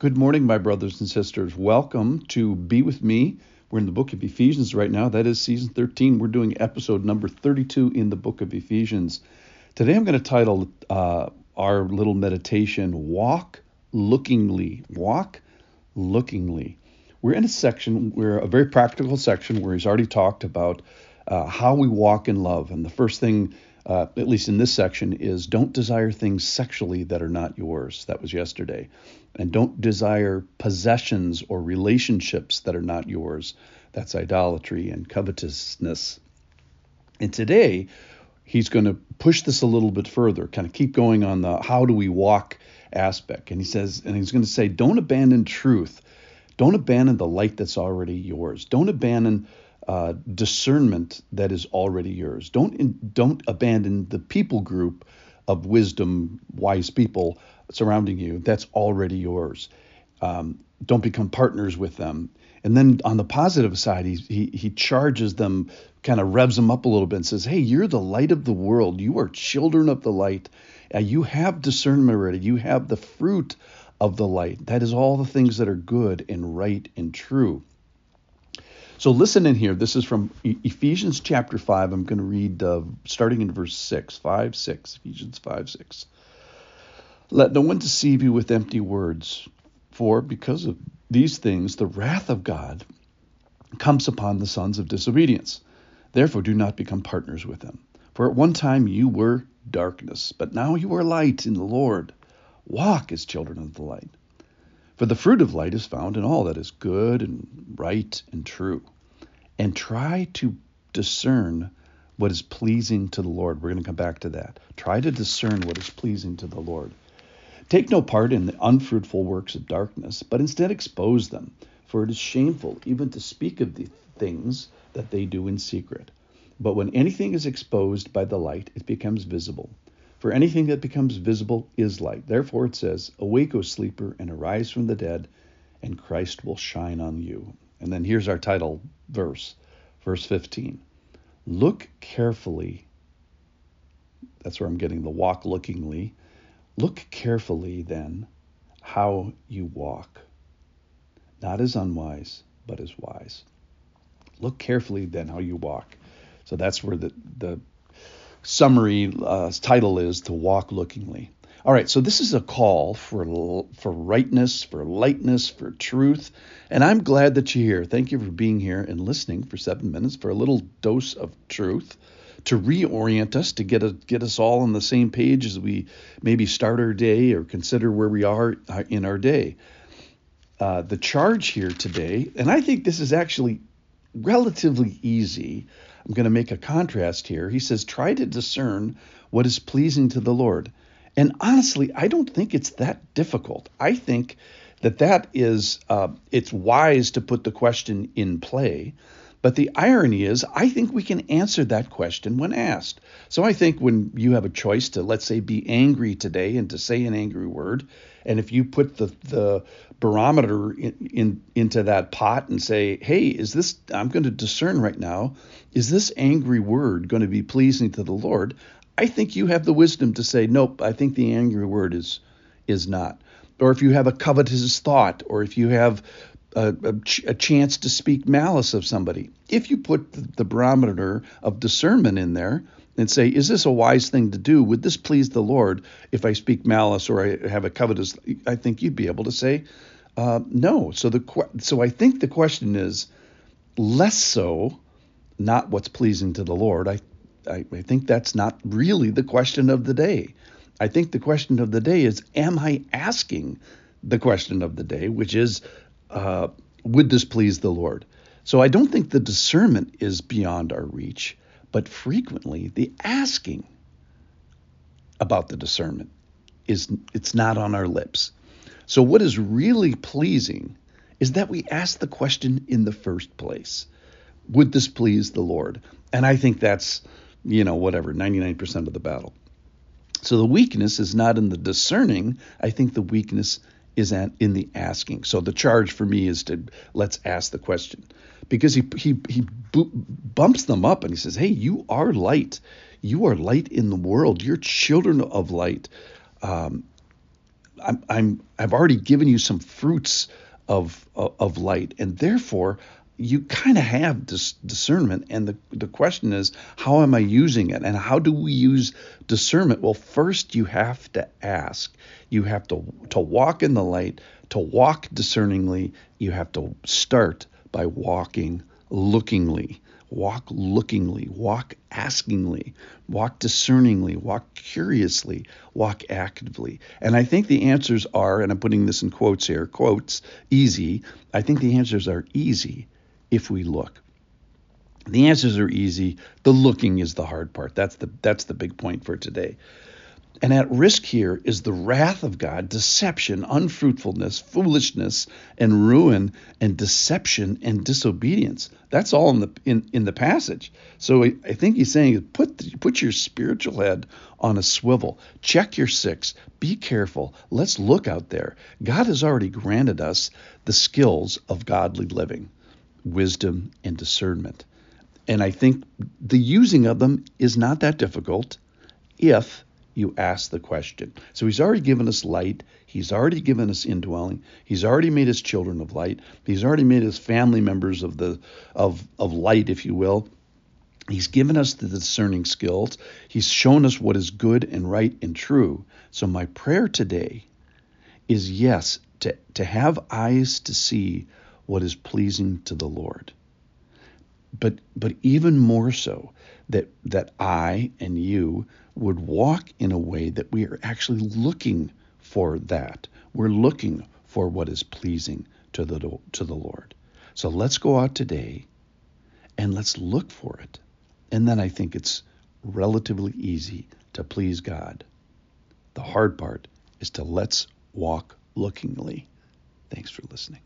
Good morning, my brothers and sisters. Welcome to Be With Me. We're in the book of Ephesians right now. That is season 13. We're doing episode number 32 in the book of Ephesians. Today I'm going to title uh, our little meditation, Walk Lookingly. Walk Lookingly. We're in a section, we're a very practical section where he's already talked about uh, how we walk in love. And the first thing uh, at least in this section, is don't desire things sexually that are not yours. That was yesterday. And don't desire possessions or relationships that are not yours. That's idolatry and covetousness. And today, he's going to push this a little bit further, kind of keep going on the how do we walk aspect. And he says, and he's going to say, don't abandon truth. Don't abandon the light that's already yours. Don't abandon uh, discernment that is already yours. Don't don't abandon the people group of wisdom, wise people surrounding you. That's already yours. Um, don't become partners with them. And then on the positive side, he, he he charges them, kind of revs them up a little bit, and says, "Hey, you're the light of the world. You are children of the light. Uh, you have discernment already. You have the fruit of the light. That is all the things that are good and right and true." So listen in here. This is from Ephesians chapter 5. I'm going to read uh, starting in verse 6, 5, 6, Ephesians 5, 6. Let no one deceive you with empty words, for because of these things the wrath of God comes upon the sons of disobedience. Therefore, do not become partners with them. For at one time you were darkness, but now you are light in the Lord. Walk as children of the light. For the fruit of light is found in all that is good and right and true. And try to discern what is pleasing to the Lord. We're going to come back to that. Try to discern what is pleasing to the Lord. Take no part in the unfruitful works of darkness, but instead expose them, for it is shameful even to speak of the things that they do in secret. But when anything is exposed by the light, it becomes visible. For anything that becomes visible is light. Therefore it says, Awake, O sleeper, and arise from the dead, and Christ will shine on you. And then here's our title verse, verse 15. Look carefully. That's where I'm getting the walk lookingly. Look carefully then how you walk, not as unwise, but as wise. Look carefully then how you walk. So that's where the, the summary uh, title is To Walk Lookingly. All right, so this is a call for for rightness, for lightness, for truth, and I'm glad that you're here. Thank you for being here and listening for seven minutes for a little dose of truth to reorient us, to get a, get us all on the same page as we maybe start our day or consider where we are uh, in our day. Uh, the charge here today, and I think this is actually relatively easy. I'm going to make a contrast here. He says, try to discern what is pleasing to the Lord. And honestly, I don't think it's that difficult. I think that that is, uh, it's wise to put the question in play. But the irony is, I think we can answer that question when asked. So I think when you have a choice to, let's say, be angry today and to say an angry word, and if you put the, the barometer in, in into that pot and say, hey, is this, I'm going to discern right now, is this angry word going to be pleasing to the Lord? I think you have the wisdom to say, nope, I think the angry word is is not. Or if you have a covetous thought, or if you have a, a, ch- a, chance to speak malice of somebody. If you put the, the, barometer of discernment in there and say, is this a wise thing to do? Would this please the Lord if I speak malice or I have a covetous? I think you'd be able to say uh, no. So the so I think the question is less so, not what's pleasing to the Lord. I, I I think that's not really the question of the day. I think the question of the day is, am I asking the question of the day, which is uh, would this please the Lord? So I don't think the discernment is beyond our reach, but frequently the asking about the discernment is it's not on our lips. So what is really pleasing is that we ask the question in the first place. Would this please the Lord? And I think that's, you know, whatever, 99% of the battle. So the weakness is not in the discerning. I think the weakness is in the asking. So the charge for me is to let's ask the question, because he he he bumps them up and he says, "Hey, you are light. You are light in the world. You're children of light." Um, I'm, I'm I've already given you some fruits of of light, and therefore you kind of have discernment. And the the question is, how am I using it, and how do we use discernment? Well, first you have to ask. You have to to walk in the light, to walk discerningly. You have to start by walking lookingly. Walk lookingly, walk askingly, walk discerningly, walk curiously, walk actively. And I think the answers are, and I'm putting this in quotes here, quotes, easy. I think the answers are easy if we look. The answers are easy. The looking is the hard part. That's the that's the big point for today. And at risk here is the wrath of God, deception, unfruitfulness, foolishness, and ruin, and deception and disobedience. That's all in the in, in the passage. So I, think he's saying put put your spiritual head on a swivel. Check your six. Be careful. Let's look out there. God has already granted us the skills of godly living, wisdom and discernment. And I think the using of them is not that difficult if you ask the question. So he's already given us light. He's already given us indwelling. He's already made us children of light. He's already made us family members of the of of light, if you will. He's given us the discerning skills. He's shown us what is good and right and true. So my prayer today is yes, to, to have eyes to see what is pleasing to the Lord. But but even more so that that I and you would walk in a way that we are actually looking for that. We're looking for what is pleasing to the to the Lord. So let's go out today and let's look for it. And then I think it's relatively easy to please God. The hard part is to let's walk lookingly. Thanks for listening.